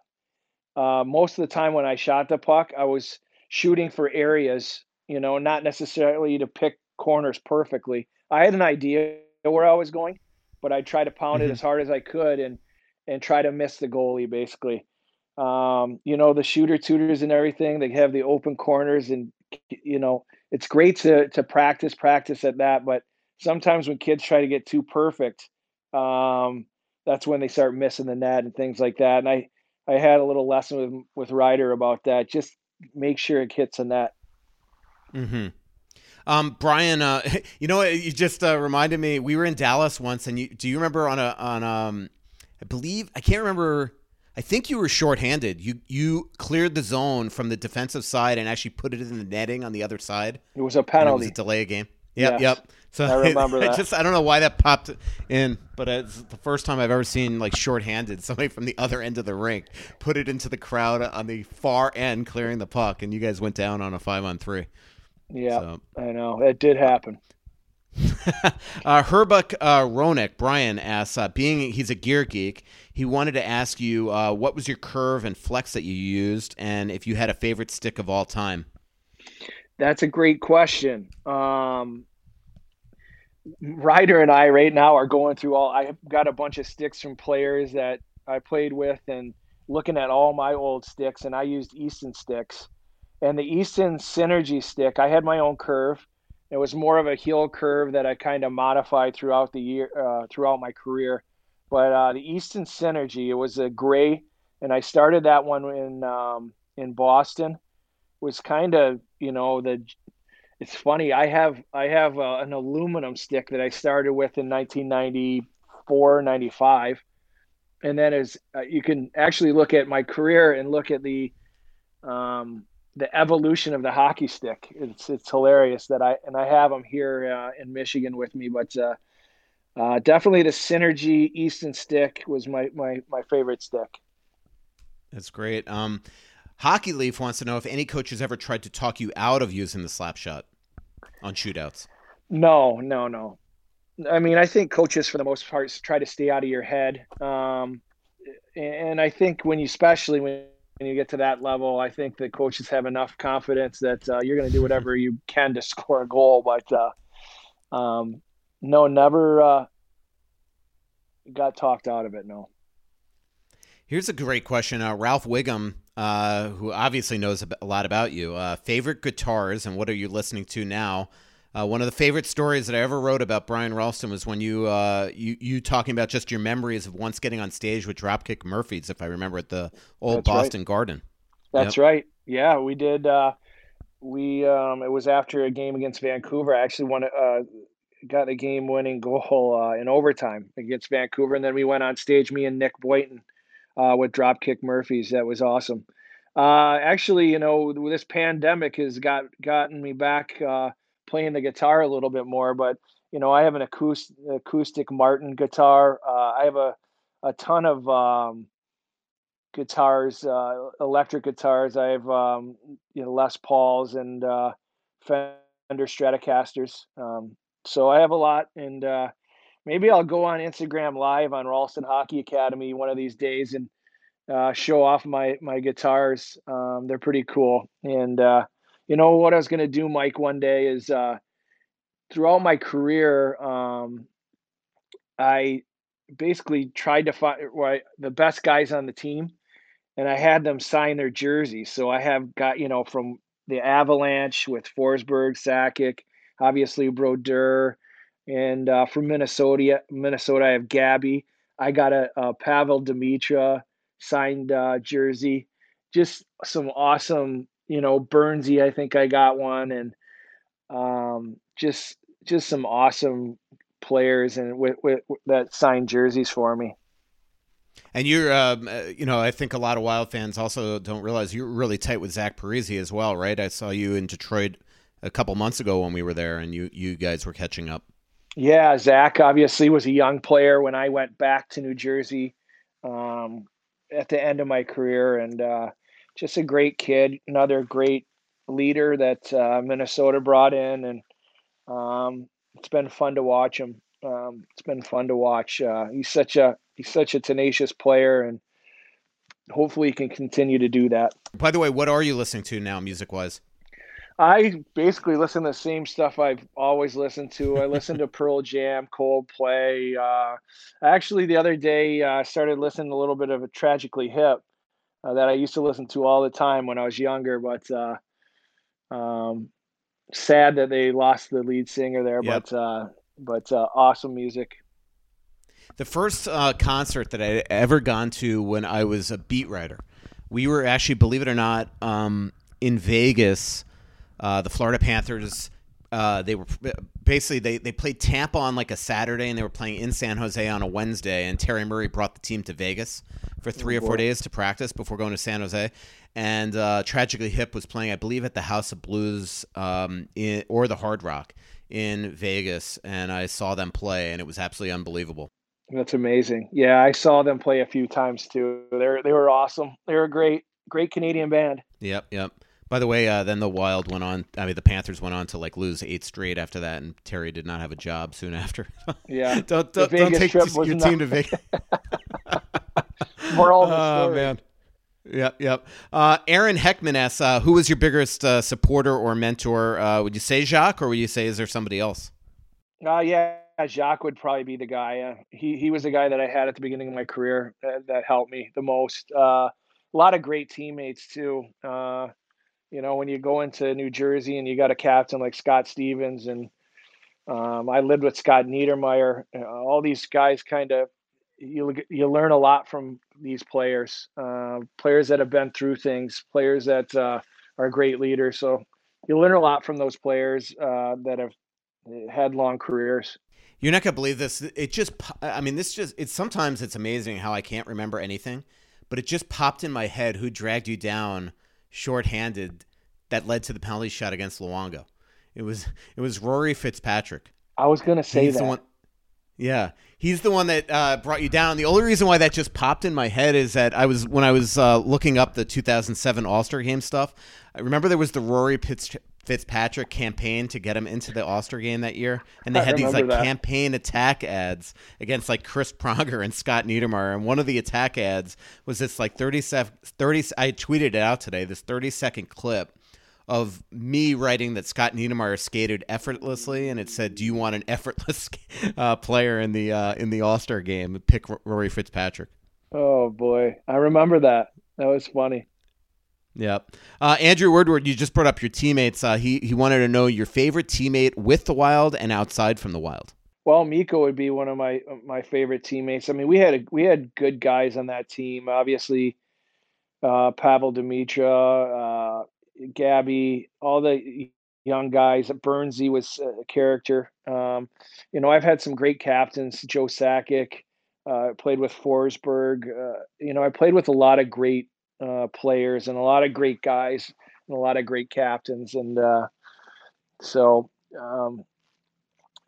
Uh, most of the time when I shot the puck, I was shooting for areas, you know, not necessarily to pick corners perfectly. I had an idea where I was going, but I tried to pound mm-hmm. it as hard as I could and and try to miss the goalie basically. Um, you know, the shooter tutors and everything, they have the open corners and you know, it's great to to practice practice at that, but sometimes when kids try to get too perfect, um, that's when they start missing the net and things like that. And I, I had a little lesson with with Ryder about that. Just make sure it hits the net. Hmm. Um, Brian, uh, you know? You just uh, reminded me. We were in Dallas once, and you do you remember on a on um, I believe I can't remember. I think you were shorthanded. You you cleared the zone from the defensive side and actually put it in the netting on the other side. It was a penalty. It was a delay a game. Yep, yes. yep. So I remember I that. just I don't know why that popped in, but it's the first time I've ever seen like shorthanded somebody from the other end of the rink put it into the crowd on the far end, clearing the puck, and you guys went down on a five on three. Yeah, So- I know it did happen. uh, Herbuk uh, Roenick, Brian asks, uh, being he's a gear geek, he wanted to ask you uh, what was your curve and flex that you used, and if you had a favorite stick of all time. That's a great question. Um, Ryder and I right now are going through all. I've got a bunch of sticks from players that I played with, and looking at all my old sticks, and I used Easton sticks. And the Easton Synergy stick, I had my own curve. It was more of a heel curve that I kind of modified throughout the year, uh, throughout my career. But uh, the Easton Synergy, it was a gray, and I started that one in um, in Boston. Was kind of you know the it's funny i have i have uh, an aluminum stick that i started with in 1994 95 and then as uh, you can actually look at my career and look at the um, the evolution of the hockey stick it's it's hilarious that i and i have them here uh, in michigan with me but uh, uh, definitely the synergy easton stick was my my my favorite stick That's great. Um, Hockey Leaf wants to know if any coach has ever tried to talk you out of using the slap shot on shootouts. No, no, no. I mean, I think coaches, for the most part, try to stay out of your head. Um, and I think when you, especially when, when you get to that level, I think the coaches have enough confidence that uh, you're going to do whatever you can to score a goal. But uh, um, no, never uh, got talked out of it. No. Here's a great question. Uh, Ralph Wiggum, uh, who obviously knows a lot about you, uh, favorite guitars and what are you listening to now? Uh, one of the favorite stories that I ever wrote about Brian Rolston was when you, uh, you you talking about just your memories of once getting on stage with Dropkick Murphys, if I remember, at the old That's right. Boston Garden. That's right. Yeah, we did. Uh, we um, it was after a game against Vancouver. I actually won. Uh, got a game-winning goal uh, in overtime against Vancouver, and then we went on stage. Me and Nick Boynton uh, with Dropkick Murphys. That was awesome. Uh, actually, you know, this pandemic has got gotten me back uh, playing the guitar a little bit more. But you know, I have an acoustic acoustic Martin guitar. Uh, I have a a ton of um, guitars, uh, electric guitars. I have um, you know Les Pauls and uh, Fender Stratocasters. Um, so I have a lot, and uh, maybe I'll go on Instagram Live on Rolston Hockey Academy one of these days and uh, show off my my guitars. Um, they're pretty cool, and uh, you know what I was gonna do, Mike, one day is uh, throughout my career, um, I basically tried to find the best guys on the team and I had them sign their jerseys. So I have got, you know, from the Avalanche with Forsberg, Sakic, obviously Brodeur, and uh, from Minnesota, Minnesota, I have Gabby. I got a, a Pavel Demitra signed uh, jersey. Just some awesome, you know, Burnsy. I think I got one, and um, just just some awesome players and with, with, that signed jerseys for me. And you're, um, uh, you know, I think a lot of Wild fans also don't realize you're really tight with Zach Parise as well, right? I saw you in Detroit a couple months ago when we were there, and you you guys were catching up. Yeah, Zach obviously was a young player when I went back to New Jersey um, at the end of my career, and uh, just a great kid, another great leader that uh, Minnesota brought in, and um, it's been fun to watch him. Um, it's been fun to watch. Uh, he's such a he's such a tenacious player, and hopefully he can continue to do that. By the way, what are you listening to now, music wise? I basically listen to the same stuff I've always listened to. I listen to Pearl Jam, Coldplay. Uh, actually, the other day, I uh, started listening a little bit of a Tragically Hip uh, that I used to listen to all the time when I was younger. But uh, um, sad that they lost the lead singer there. Yep. But uh, but uh, awesome music. The first uh, concert that I ever gone to when I was a beat writer, we were actually, believe it or not, um, in Vegas. Uh, the Florida Panthers. Uh, they were basically they, they played Tampa on like a Saturday and they were playing in San Jose on a Wednesday and Terry Murray brought the team to Vegas for three oh, or four days to practice before going to San Jose and uh, Tragically Hip was playing I believe at the House of Blues um, in, or the Hard Rock in Vegas and I saw them play and it was absolutely unbelievable. That's amazing. Yeah, I saw them play a few times too. They're they were awesome. They're a great great Canadian band. Yep, yep. By the way, uh, then the Wild went on. I mean, the Panthers went on to like lose eight straight after that, and Terry did not have a job soon after. Yeah, don't don't, don't take your team to Vegas. Moral oh man. Yep, yep. Uh, Aaron Heckman asks, uh, "Who was your biggest uh, supporter or mentor? Uh, would you say Jacques, or would you say is there somebody else?" Uh, yeah, Jacques would probably be the guy. Uh, he he was the guy that I had at the beginning of my career that, that helped me the most. Uh, a lot of great teammates too. You know, when you go into New Jersey and you got a captain like Scott Stevens, and um, I lived with Scott Niedermayer. Uh, all these guys kind of you you learn a lot from these players, uh, players that have been through things, players that uh, are great leaders. So you learn a lot from those players uh, that have had long careers. You're not gonna believe this. It just, I mean, this just, it's sometimes it's amazing how I can't remember anything, but it just popped in my head who dragged you down shorthanded that led to the penalty shot against Luongo. It was, it was Rory Fitzpatrick. I was gonna say he's that. The one, yeah, he's the one that uh, brought you down. The only reason why that just popped in my head is that I was when I was uh, looking up the 2007 All Star Game stuff. I remember there was the Rory Fitz- Fitzpatrick campaign to get him into the All Star game that year, and they I had these like that. campaign attack ads against like Chris Pronger and Scott Niedermayer. And one of the attack ads was this like 30, 30 I tweeted it out today. This thirty second clip of me writing that Scott Niedermayer skated effortlessly, and it said, "Do you want an effortless uh, player in the uh, in the All Star game? Pick Rory Fitzpatrick." Oh boy, I remember that. That was funny. Yep. Uh, Andrew Woodward, you just brought up your teammates. Uh, he he wanted to know your favorite teammate with the Wild and outside from the Wild. Well, Mikko would be one of my my favorite teammates. I mean, we had a, we had good guys on that team. Obviously, uh, Pavel Demitra, uh, Gabby, all the young guys. Bernsey was a character. Um, you know, I've had some great captains. Joe Sakic, uh, played with Forsberg. Uh, you know, I played with a lot of great uh, players and a lot of great guys and a lot of great captains. And uh, so um,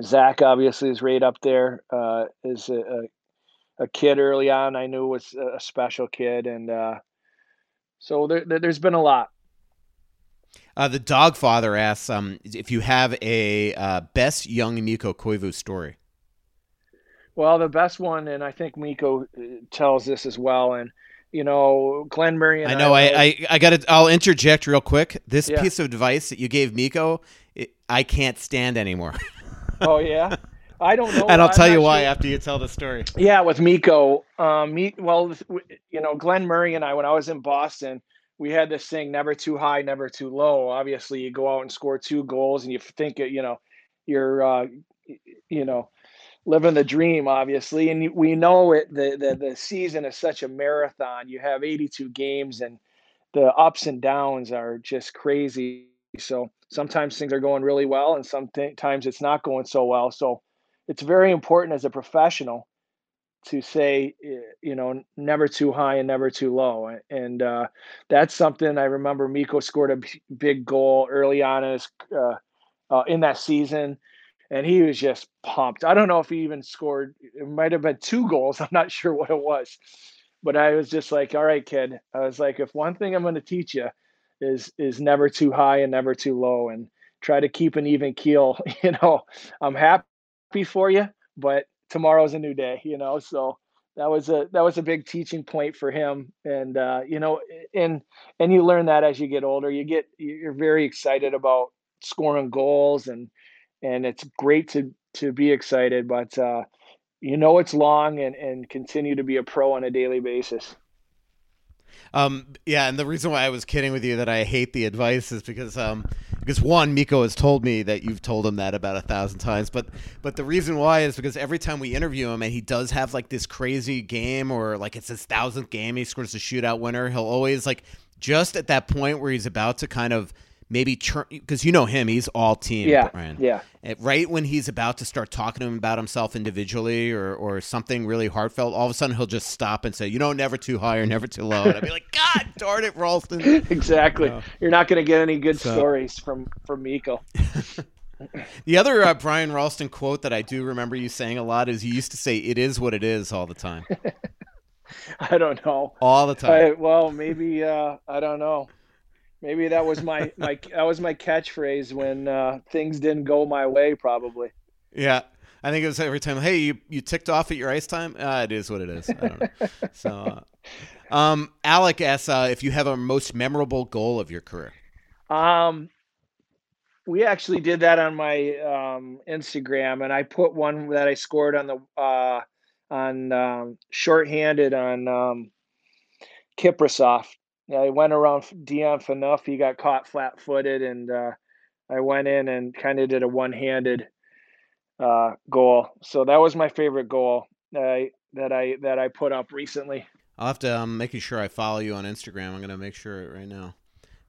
Zach obviously is right up there. Uh, is a, a, a, kid early on I knew was a special kid, and uh, so there, there's been a lot. Uh, the dog father asks um, if you have a uh, best young Mikko Koivu story. Well, the best one, and I think Mikko uh, tells this as well, and you know, Glen Murray. And I know. I, I, I got to. I'll interject real quick. This yeah. piece of advice that you gave Mikko, it, I can't stand anymore. oh yeah. I don't know. and I'll tell you why sure. after you tell the story. Yeah, with Mikko. Um, me, well, you know, Glen Murray and I, when I was in Boston, we had this thing: never too high, never too low. Obviously, you go out and score two goals, and you think, you know, you're, uh, you know, living the dream, obviously. And we know it. The, the the season is such a marathon. You have 82 games, and the ups and downs are just crazy. So sometimes things are going really well, and sometimes it's not going so well. So it's very important as a professional to say, eh, you know, never too high and never too low. And uh, that's something I remember. Mikko scored a big goal early on uh, uh, in that season and he was just pumped. I don't know if he even scored. It might have been two goals. I'm not sure what it was, but I was just like, "All right, kid." I was like, "If one thing I'm going to teach you is is never too high and never too low, and try to keep an even keel." You know, I'm happy for you, but tomorrow's a new day. You know, so that was a that was a big teaching point for him and uh, you know and and you learn that as you get older you get you're very excited about scoring goals and and it's great to to be excited. But uh, you know it's long, and and continue to be a pro on a daily basis. Um, yeah, and the reason why I was kidding with you that I hate the advice is because um, because one, Mikko has told me that you've told him that about a thousand times, but but the reason why is because every time we interview him and he does have like this crazy game or like it's his thousandth game, he scores a shootout winner. He'll always like just at that point where he's about to kind of maybe because you know him, he's all team. Yeah, Brian. yeah. Right when he's about to start talking to him about himself individually or or something really heartfelt, all of a sudden he'll just stop and say, "You know, never too high or never too low." And I'd be like, "God darn it, Rolston!" exactly. Yeah. You're not going to get any good So- stories from from Mikko. The other uh, Brian Rolston quote that I do remember you saying a lot is you used to say, "It is what it is" all the time, I don't know. all the time. I, well, maybe uh, I don't know. Maybe that was my my that was my catchphrase when uh, things didn't go my way. Probably. Yeah. I think it was every time, hey, you, you ticked off at your ice time? Uh, it is what it is. I don't know. so, uh, um, Alec asks uh, if you have a most memorable goal of your career. Um, we actually did that on my um, Instagram, and I put one that I scored on the uh, on um, shorthanded on um, Kiprusoff. I went around Dion Phaneuf. He got caught flat-footed, and uh, I went in and kind of did a one-handed uh, goal. So that was my favorite goal that I that I that I put up recently. I'll have to um, making sure I follow you on Instagram. I'm going to make sure right now.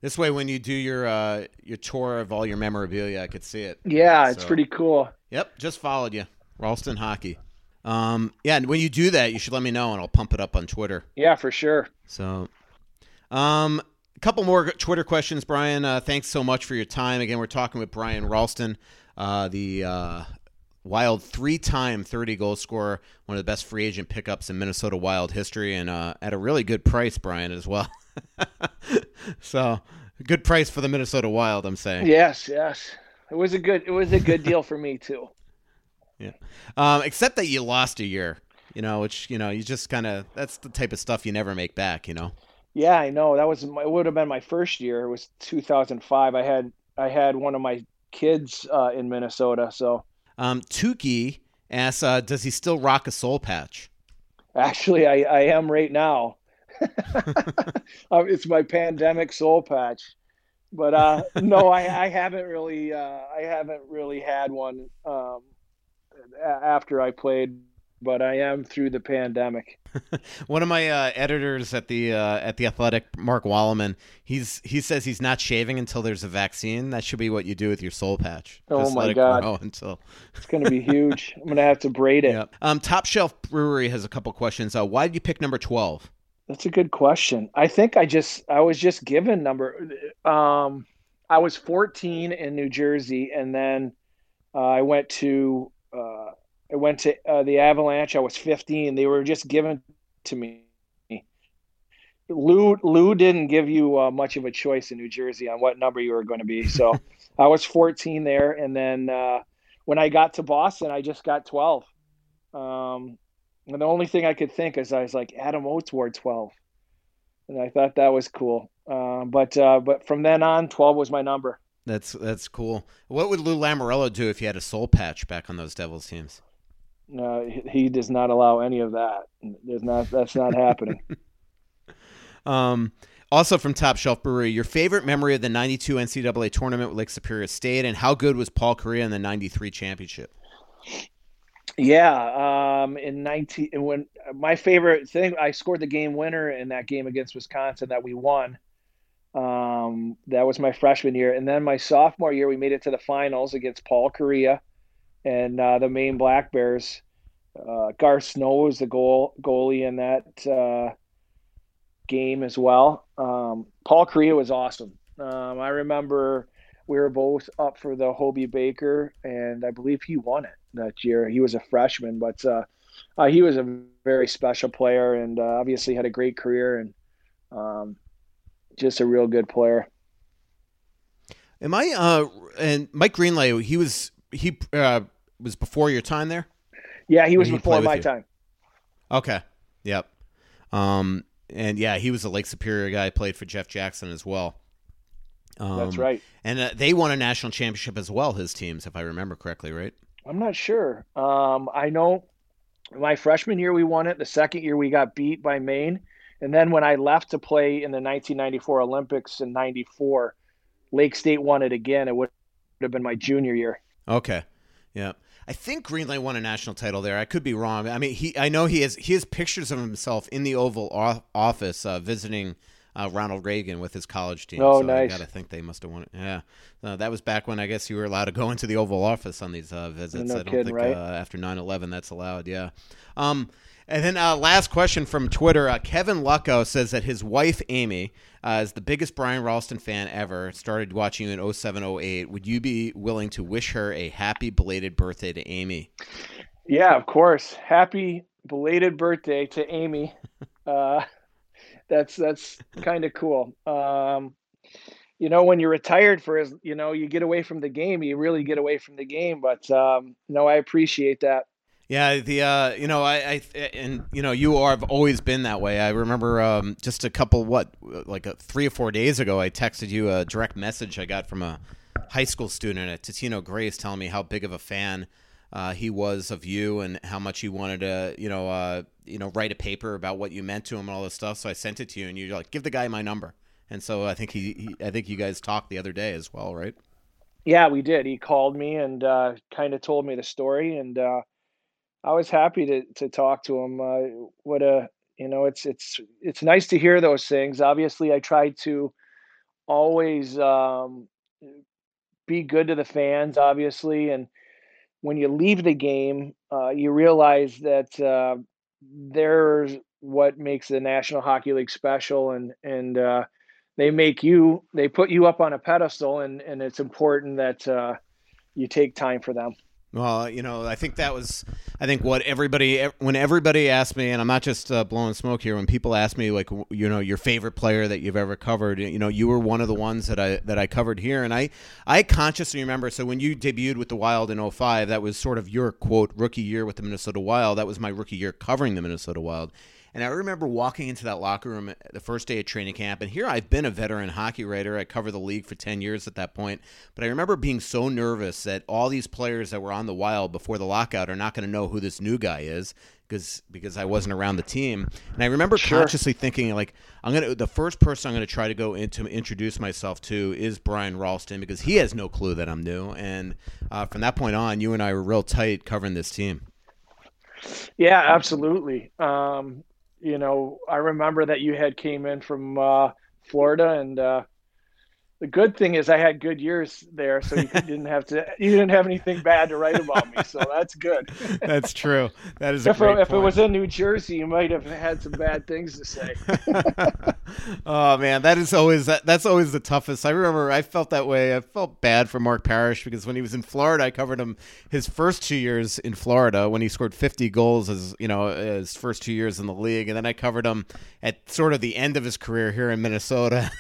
This way, when you do your uh, your tour of all your memorabilia, I could see it. Yeah, it's pretty cool. Yep, just followed you, Rolston Hockey. Um, yeah, and when you do that, you should let me know, and I'll pump it up on Twitter. Yeah, for sure. So, um, a couple more Twitter questions, Brian. Uh, thanks so much for your time. Again, we're talking with Brian Rolston, uh, the uh, Wild three-time 30 goal scorer, one of the best free agent pickups in Minnesota Wild history, and uh, at a really good price, Brian, as well. so, good price for the Minnesota Wild, I'm saying. Yes, yes. It was a good it was a good deal for me too. Yeah. Um, except that you lost a year, you know, which you know you just kind of that's the type of stuff you never make back, you know. Yeah, I know. That was my, it would have been my first year. It was 2005. I had I had one of my kids uh, in Minnesota, so Um, Tukey asks, uh, does he still rock a soul patch? actually I, I am right now. Uh, it's my pandemic soul patch. But uh, no, I, I haven't really uh, I haven't really had one um, after I played, but I am through the pandemic. One of my uh, editors at the uh, at the Athletic, Mark Walleman, he's he says he's not shaving until there's a vaccine. That should be what you do with your soul patch. Oh Just my it God. grow until. It's going to be huge. I'm going to have to braid it. Yeah. Um, Top Shelf Brewery has a couple questions. Uh, why did you pick number twelve? That's a good question. I think I just I was just given number um I was 14 in New Jersey and then uh, I went to I went to uh, the Avalanche. I was 15. They were just given to me. Lou Lou didn't give you uh, much of a choice in New Jersey on what number you were going to be. So I was 14 there and then uh when I got to Boston, I just got 12. Um and the only thing I could think is I was like, Adam Oates wore 12. And I thought that was cool. Um, but uh, but from then on, 12 was my number. That's that's cool. What would Lou Lamoriello do if he had a soul patch back on those Devils teams? Uh, he, does not allow any of that. There's not that's not happening. Um, also from Top Shelf Brewery, your favorite memory of the '92 NCAA tournament with Lake Superior State, and how good was Paul Kariya in the '93 championship? Yeah, um, in 19 when my favorite thing, I scored the game winner in that game against Wisconsin that we won. Um, that was my freshman year, and then my sophomore year, we made it to the finals against Paul Kariya and uh, the Maine Black Bears. Uh, Garth Snow was the goal goalie in that uh, game as well. Um, Paul Kariya was awesome. Um, I remember we were both up for the Hobey Baker, and I believe he won it that year. He was a freshman, but uh, uh, he was a very special player, and uh, obviously had a great career, and um, just a real good player. Am I? Uh, and Mike Greenlay, he was he uh, was before your time there. Yeah, he was he before my time. Okay. Yep. Um, and yeah, he was a Lake Superior guy. Played for Jeff Jackson as well. Um, That's right. And uh, they won a national championship as well. His teams, if I remember correctly, right? I'm not sure. Um, I know my freshman year we won it. The second year we got beat by Maine, and then when I left to play in the 1994 Olympics in '94, Lake State won it again, it would have been my junior year. Okay. Yeah. I think Greenlay won a national title there. I could be wrong. I mean, he I know he has he has pictures of himself in the Oval office uh, visiting uh, Ronald Reagan with his college team. Oh, so nice. I got to think they must have won it. Yeah. Uh, that was back when I guess you were allowed to go into the Oval Office on these uh, visits. No I don't kidding, think right? uh, after 9/11 that's allowed. Yeah. Um, and then uh, last question from Twitter. Uh, Kevin Lucko says that his wife Amy uh, is the biggest Brian Rolston fan ever. Started watching you in 07, 08. Would you be willing to wish her a happy belated birthday to Amy? Yeah, of course. Happy belated birthday to Amy. Uh, that's that's kind of cool. Um, you know, when you're retired for as you know, you get away from the game. You really get away from the game. But um, no, I appreciate that. Yeah, the uh, you know, I, I and you know, you are have always been that way. I remember um, just a couple what like a, three or four days ago, I texted you a direct message I got from a high school student at Totino Grace telling me how big of a fan uh, he was of you and how much he wanted to, you know, uh, you know, write a paper about what you meant to him and all this stuff. So I sent it to you, and you're like, "Give the guy my number." And so I think he, he I think you guys talked the other day as well, right? Yeah, we did. He called me and uh, kind of told me the story, and uh, I was happy to to talk to him. Uh, what a you know, it's it's it's nice to hear those things. Obviously, I try to always um, be good to the fans, obviously, and when you leave the game, uh, you realize that uh, there's what makes the National Hockey League special, and and uh, they make you they put you up on a pedestal, and and it's important that uh, you take time for them. Well, you know, I think that was, I think what everybody, when everybody asked me, and I'm not just uh, blowing smoke here, when people ask me, like, you know, your favorite player that you've ever covered, you know, you were one of the ones that I that I covered here, and I I consciously remember. So when you debuted with the Wild in 05, that was sort of your quote rookie year with the Minnesota Wild. That was my rookie year covering the Minnesota Wild. And I remember walking into that locker room the first day of training camp. And here I've been a veteran hockey writer. I covered the league for 10 years at that point. But I remember being so nervous that all these players that were on the wild before the lockout are not going to know who this new guy is because because I wasn't around the team. And I remember Sure. consciously thinking like I'm gonna the first person I'm gonna try to go into introduce myself to is Brian Rolston because he has no clue that I'm new. And uh, from that point on, you and I were real tight covering this team. Yeah, absolutely. Um, you know, I remember that you had came in from uh, Florida, and uh, the good thing is I had good years there, so you didn't have to you didn't have anything bad to write about me, so that's good. That's true. That is if it, if it was in New Jersey, you might have had some bad things to say. oh man, that is always that, that's always the toughest. I remember I felt that way. I felt bad for Mark Parrish because when he was in Florida, I covered him his first two years in Florida when he scored 50 goals as you know his first two years in the league, and then I covered him at sort of the end of his career here in Minnesota.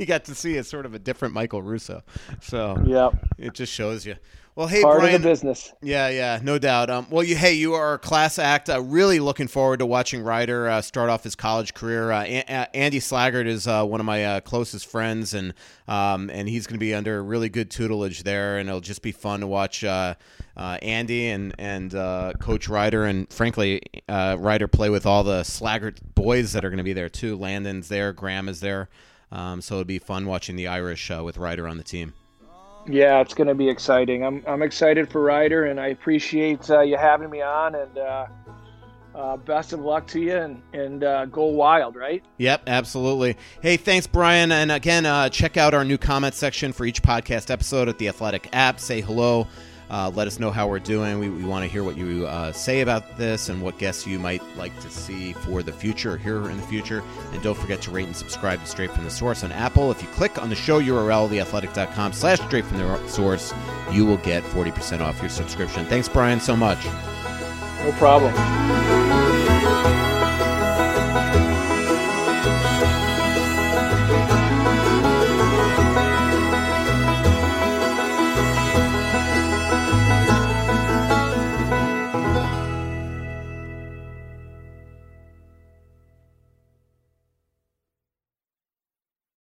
you got to see a sort of a different Michael Russo. So yeah, it just shows you. Well, hey, Part Brian. of the business. Yeah, yeah, no doubt. Um, well, you, hey, you are a class act. Uh, really looking forward to watching Ryder uh, start off his college career. Uh, a- Andy Slaggert is uh, one of my uh, closest friends, and um, and he's going to be under really good tutelage there, and it'll just be fun to watch uh, Andy and and Coach Ryder, and frankly, Ryder play with all the Slaggert boys that are going to be there too. Landon's there, Graham is there, um, so it'll be fun watching the Irish with Ryder on the team. Yeah, it's going to be exciting. I'm I'm excited for Ryder, and I appreciate uh, you having me on. And uh, uh, best of luck to you, and and uh, go wild, right? Yep, absolutely. Hey, thanks, Brian. And again, uh, check out our new comment section for each podcast episode at the Athletic app. Say hello. Uh, let us know how we're doing. We, we want to hear what you uh, say about this and what guests you might like to see for the future, or hear in the future. And don't forget to rate and subscribe to Straight from the Source on Apple. If you click on the show URL, theathletic.com slash straight from the source, you will get 40% off your subscription. Thanks, Brian, so much. No problem.